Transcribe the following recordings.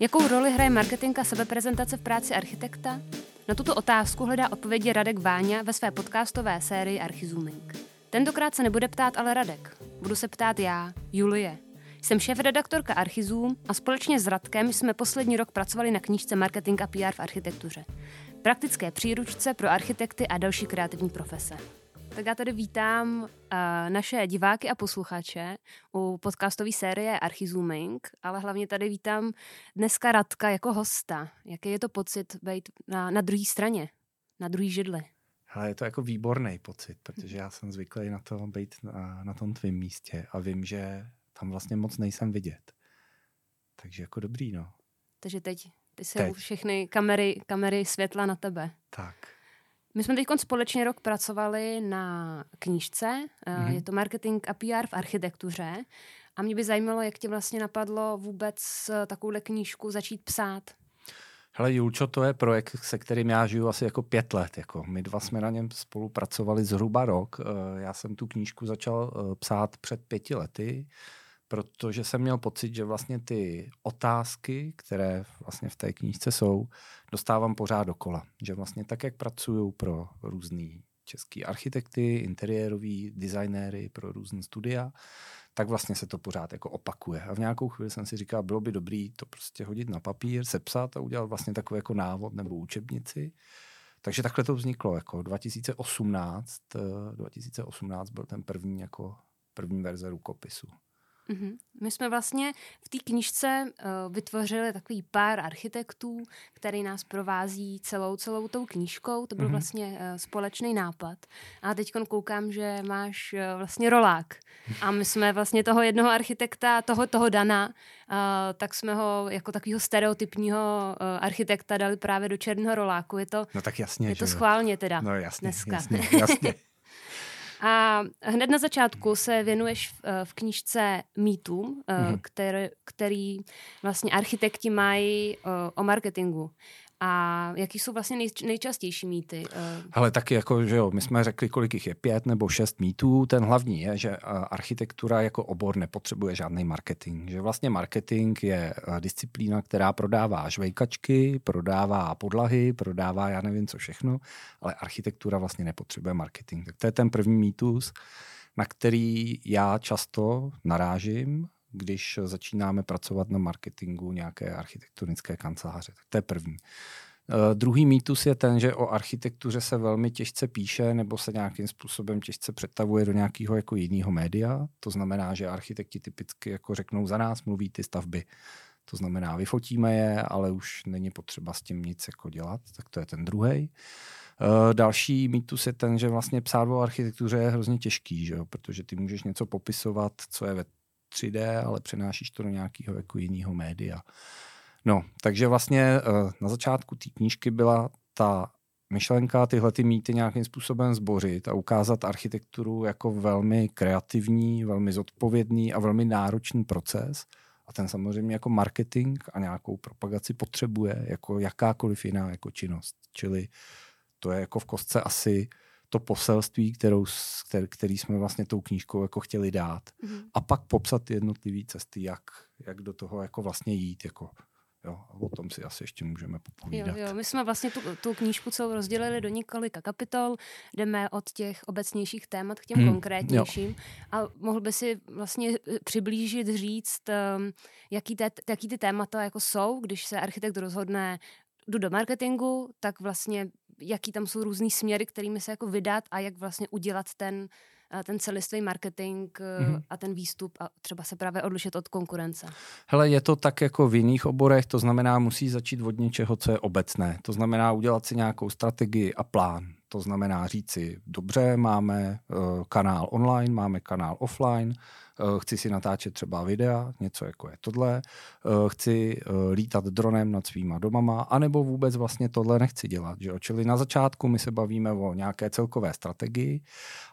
Jakou roli hraje marketing a sebeprezentace v práci architekta? Na tuto otázku hledá odpovědi Radek Váňa ve své podcastové sérii Archizooming. Tentokrát se nebude ptát ale Radek. Budu se ptát já, Julie. Jsem šéf-redaktorka Archizoom a společně s Radkem jsme poslední rok pracovali na knížce Marketing a PR v architektuře. Praktické příručce pro architekty a další kreativní profese. Tak já tady vítám uh, naše diváky a posluchače u podcastové série Archizooming, ale hlavně tady vítám dneska Radka jako hosta. Jaký je to pocit být na, na druhé straně, na druhé židli? Ale je to jako výborný pocit, protože já jsem zvyklý na to být na, na tom tvém místě a vím, že tam vlastně moc nejsem vidět. Takže jako dobrý, no. Takže teď, ty jsou teď. všechny kamery, kamery světla na tebe. Tak. My jsme teď společně rok pracovali na knížce, mm-hmm. je to marketing a PR v architektuře a mě by zajímalo, jak tě vlastně napadlo vůbec eh, takovouhle knížku začít psát. Hele, Julčo, to je projekt, se kterým já žiju asi jako pět let. Jako. My dva jsme na něm spolupracovali zhruba rok. Eh, já jsem tu knížku začal psát před pěti lety protože jsem měl pocit, že vlastně ty otázky, které vlastně v té knížce jsou, dostávám pořád dokola. Že vlastně tak, jak pracuju pro různý český architekty, interiérový designéry, pro různé studia, tak vlastně se to pořád jako opakuje. A v nějakou chvíli jsem si říkal, bylo by dobrý to prostě hodit na papír, sepsat a udělat vlastně takový jako návod nebo učebnici. Takže takhle to vzniklo. Jako 2018, 2018 eh, byl ten první jako první verze rukopisu. Mm-hmm. My jsme vlastně v té knižce uh, vytvořili takový pár architektů, který nás provází celou, celou tou knížkou. To byl mm-hmm. vlastně uh, společný nápad. A teď koukám, že máš uh, vlastně rolák. A my jsme vlastně toho jednoho architekta, toho, toho Dana, uh, tak jsme ho jako takového stereotypního uh, architekta dali právě do černého roláku. Je to, no tak jasně, je to schválně teda no jasně, dneska. Jasně, jasně. A hned na začátku se věnuješ v, eh, v knižce mýtům, mm-hmm. který, který vlastně architekti mají eh, o marketingu. A jaký jsou vlastně nej, nejčastější mýty? Ale taky jako, že jo, my jsme řekli, kolik jich je, pět nebo šest mýtů. Ten hlavní je, že architektura jako obor nepotřebuje žádný marketing. Že vlastně marketing je disciplína, která prodává žvejkačky, prodává podlahy, prodává já nevím co všechno, ale architektura vlastně nepotřebuje marketing. Tak to je ten první mýtus, na který já často narážím když začínáme pracovat na marketingu nějaké architektonické kanceláře. Tak to je první. Uh, druhý mýtus je ten, že o architektuře se velmi těžce píše nebo se nějakým způsobem těžce představuje do nějakého jako jiného média. To znamená, že architekti typicky jako řeknou za nás mluví ty stavby. To znamená, vyfotíme je, ale už není potřeba s tím nic jako dělat. Tak to je ten druhý. Uh, další mýtus je ten, že vlastně psát o architektuře je hrozně těžký, že jo? protože ty můžeš něco popisovat, co je ve 3D, ale přenášíš to do nějakého jako jiného média. No, takže vlastně eh, na začátku té knížky byla ta myšlenka tyhle ty mýty nějakým způsobem zbořit a ukázat architekturu jako velmi kreativní, velmi zodpovědný a velmi náročný proces. A ten samozřejmě jako marketing a nějakou propagaci potřebuje jako jakákoliv jiná jako činnost. Čili to je jako v kostce asi to poselství, kterou, který, jsme vlastně tou knížkou jako chtěli dát. Mm-hmm. A pak popsat jednotlivé cesty, jak, jak do toho jako vlastně jít. Jako, jo, a o tom si asi ještě můžeme popovídat. Jo, jo. My jsme vlastně tu, tu knížku celou rozdělili do několika kapitol. Jdeme od těch obecnějších témat k těm hmm, konkrétnějším. Jo. A mohl by si vlastně eh, přiblížit, říct, um, jaký, te, jaký ty témata jako jsou, když se architekt rozhodne jdu do marketingu, tak vlastně jaký tam jsou různý směry, kterými se jako vydat a jak vlastně udělat ten, eh, ten celistvý marketing mm-hmm. a ten výstup a třeba se právě odlišit od konkurence. Hele, je to tak jako v jiných oborech, to znamená, musí začít od něčeho, co je obecné. To znamená udělat si nějakou strategii a plán. To znamená říci, dobře, máme uh, kanál online, máme kanál offline, uh, chci si natáčet třeba videa, něco jako je tohle, uh, chci lítat dronem nad svýma domama, anebo vůbec vlastně tohle nechci dělat. Že? Čili na začátku my se bavíme o nějaké celkové strategii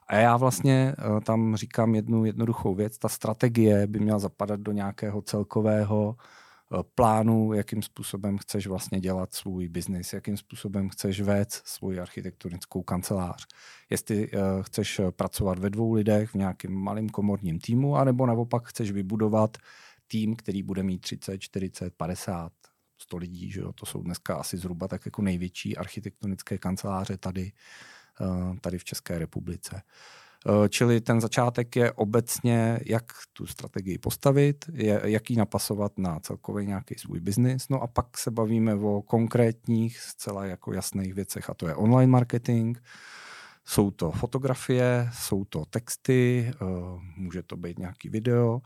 a já vlastně tam říkám jednu jednoduchou věc, ta strategie by měla zapadat do nějakého celkového Eh, plánu, jakým způsobem chceš vlastně dělat svůj biznis, jakým způsobem chceš vést svou architektonickou kancelář. Jestli uh, chceš pracovat ve dvou lidech v nějakém malém komorním týmu, anebo naopak chceš vybudovat tým, který bude mít 30, 40, 50, 100 lidí, že jo? to jsou dneska asi zhruba tak jako největší architektonické kanceláře tady, tady v České republice. Uh, čili ten začátek je obecně, jak tu strategii postavit, jak ji napasovat na celkový nějaký svůj biznis, no a pak se bavíme o konkrétních, zcela jako jasných věcech, a to je online marketing, jsou to fotografie, jsou to texty, uh, může to být nějaký video,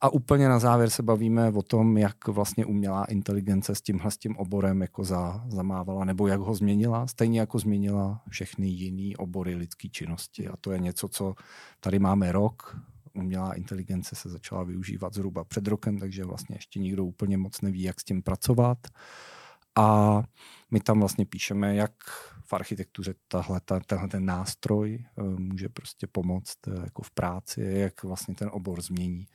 a úplně na závěr se bavíme o tom, jak vlastně umělá inteligence s tímhle s tím oborem jako za, zamávala, nebo jak ho změnila, stejně jako změnila všechny jiné obory lidské činnosti. A to je něco, co tady máme rok. Umělá inteligence se začala využívat zhruba před rokem, takže vlastně ještě nikdo úplně moc neví, jak s tím pracovat. A my tam vlastně píšeme, jak v architektuře tahle, tenhle ten nástroj eh, může prostě pomoct eh, jako v práci, jak vlastně ten obor změní.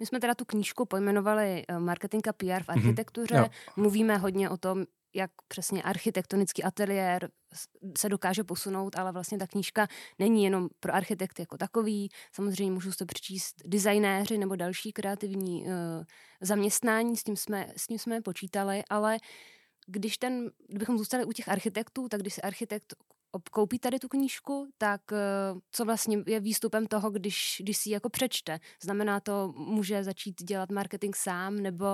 My jsme teda tu knížku pojmenovali eh, Marketing a PR v mhm. architektuře. Mm-hmm. Mluvíme hodně o tom, jak přesně architektonický ateliér se dokáže posunout, ale vlastně ta knížka není jenom pro architekty jako takový. Samozřejmě můžou to přečíst designéři nebo další kreativní uh, zaměstnání, s tím, jsme, s tím jsme počítali, ale když ten, kdybychom zůstali u těch architektů, tak když se architekt koupí tady tu knížku, tak eh, co vlastně je výstupem toho, když, když si ji jako přečte? Znamená to, může začít dělat marketing sám, nebo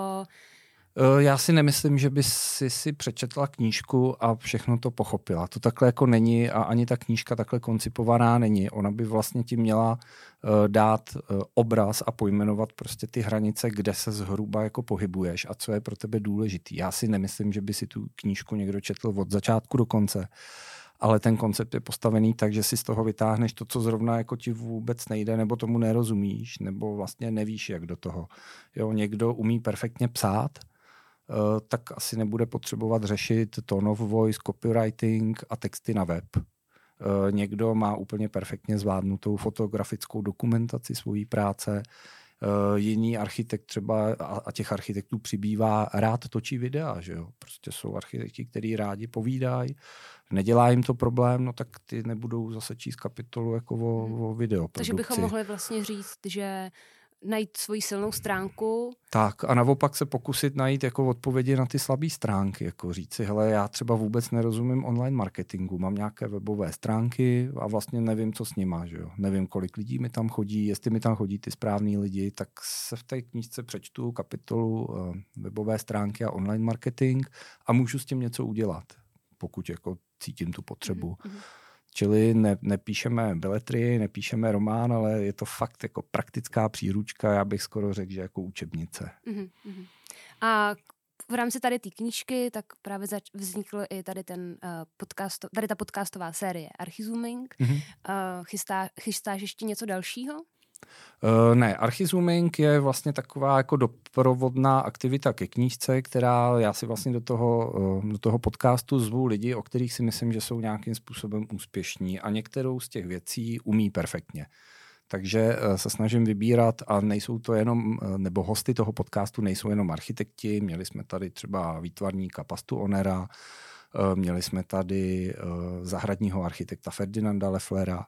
Eh, já si nemyslím, že by si si přečetla knížku a všechno to pochopila. To takhle jako není a ani ta knížka takhle koncipovaná není. Ona by vlastně ti měla uh, dát obraz a pojmenovat prostě ty hranice, kde se zhruba jako pohybuješ a co je pro tebe důležitý. Já si nemyslím, že by si tu knížku někdo četl od začátku do konce ale ten koncept je postavený tak, že si z toho vytáhneš to, co zrovna jako ti vůbec nejde, nebo tomu nerozumíš, nebo vlastně nevíš, jak do toho. Jo, někdo umí perfektně psát, Eh, tak asi nebude potřebovat řešit tone of voice, copywriting a texty na web. Eh, někdo má úplně perfektně zvládnutou fotografickou dokumentaci svojí práce, eh, jiný architekt třeba, a těch architektů přibývá, rád točí videa, že jo? Prostě jsou architekti, kteří rádi povídají, nedělá jim to problém, no tak ty nebudou zase číst kapitolu jako o, hmm. o video. Takže bychom mohli vlastně říct, že najít svoji silnou stránku. Tak a naopak se pokusit najít jako odpovědi na ty slabé stránky, jako říci, hele, já třeba vůbec nerozumím online marketingu, mám nějaké webové stránky a vlastně nevím, co s nima, že jo? Nevím, kolik lidí mi tam chodí, jestli mi tam chodí ty správní lidi, tak se v té knížce přečtu kapitolu uh, webové stránky a online marketing a můžu s tím něco udělat, pokud jako cítím tu potřebu. Mm-hmm. Čili ne, nepíšeme beletry, nepíšeme román, ale je to fakt jako praktická příručka, já bych skoro řekl, že jako učebnice. Uh-huh. A v rámci tady té knížky tak právě zač- vznikl i tady ten uh, podcast, tady ta podcastová série Archizooming. Uh-huh. Uh, chystá, chystáš ještě něco dalšího? Uh, ne, archizooming je vlastně taková jako doprovodná aktivita ke knížce, která já si vlastně do toho, uh, do toho podcastu zvu lidi, o kterých si myslím, že jsou nějakým způsobem úspěšní a některou z těch věcí umí perfektně. Takže uh, se snažím vybírat a nejsou to jenom, nebo hosty toho podcastu nejsou jenom architekti, měli jsme tady třeba výtvarníka Pastu Onera, měli jsme tady eh, zahradního architekta Ferdinanda Lefflera,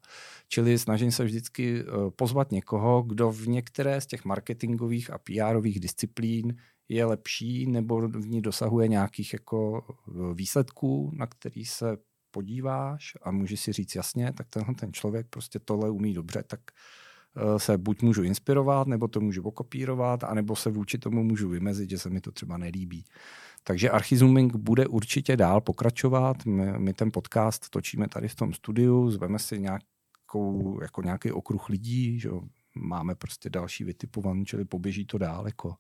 čili snažím se vždycky eh, pozvat někoho, kdo v některé z těch marketingových a PRových disciplín je lepší nebo v ní dosahuje nějakých jako výsledků, na který se podíváš a můžeš si říct jasně, tak tenhle ten člověk prostě tohle umí dobře, tak se buď můžu inspirovat, nebo to můžu okopírovat, anebo se vůči tomu můžu vymezit, že se mi to třeba nelíbí. Takže Archizooming bude určitě dál pokračovat. My, my ten podcast točíme tady v tom studiu, zveme si nějakou, jako nějaký okruh lidí, že máme prostě další vytipovaný, čili poběží to dál. Jako.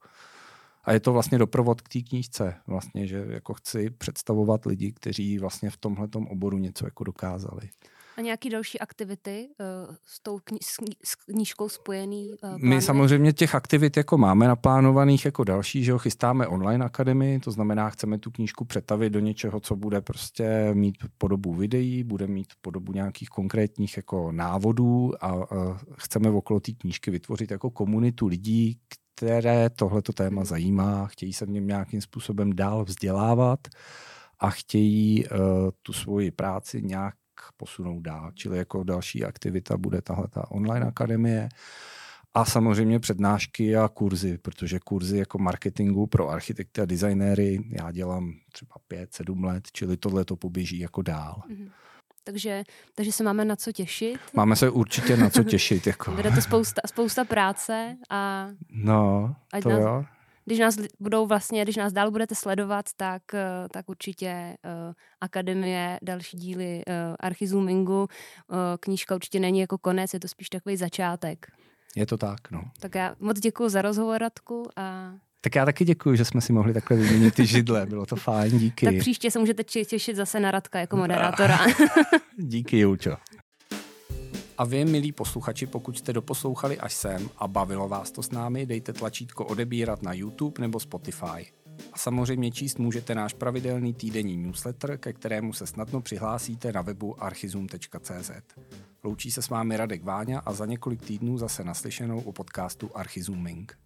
A je to vlastně doprovod k té knížce, vlastně, že jako chci představovat lidi, kteří vlastně v tomhle oboru něco jako dokázali. A nějaké další aktivity uh, s tou kni- s knížkou spojený? Uh, My samozřejmě těch aktivit jako máme naplánovaných jako další, že ho chystáme online akademii, to znamená, chceme tu knížku přetavit do něčeho, co bude prostě mít podobu videí, bude mít podobu nějakých konkrétních jako návodů a uh, chceme okolo té knížky vytvořit jako komunitu lidí, které tohleto téma zajímá, chtějí se v něm nějakým způsobem dál vzdělávat a chtějí uh, tu svoji práci nějak posunout dál. Čili jako další aktivita bude tahle ta online akademie. A samozřejmě přednášky a kurzy, protože kurzy jako marketingu pro architekty a designéry já dělám třeba pět, sedm let, čili tohle to poběží jako dál. Mm-hmm. Takže, takže se máme na co těšit. Máme se určitě na co těšit. Jako. Bude to spousta, spousta práce a... No, to nás, jo. Když nás budou vlastně, když nás dál budete sledovat, tak, eh, tak určitě uh, Akademie, další díly uh, Archizoomingu, uh, knížka určitě není jako konec, je to spíš takový začátek. Je to tak, no. Tak já moc děkuji za rozhovor, Radku, a tak já taky děkuji, že jsme si mohli takhle vyměnit ty židle. Bylo to fajn, díky. Tak příště se můžete těšit zase na Radka jako moderátora. díky, Julčo. A vy, milí posluchači, pokud jste doposlouchali až sem a bavilo vás to s námi, dejte tlačítko odebírat na YouTube nebo Spotify. A samozřejmě číst můžete náš pravidelný týdenní newsletter, ke kterému se snadno přihlásíte na webu archizum.cz. Loučí se s vámi Radek Váňa a za několik týdnů zase naslyšenou u podcastu Archizuming.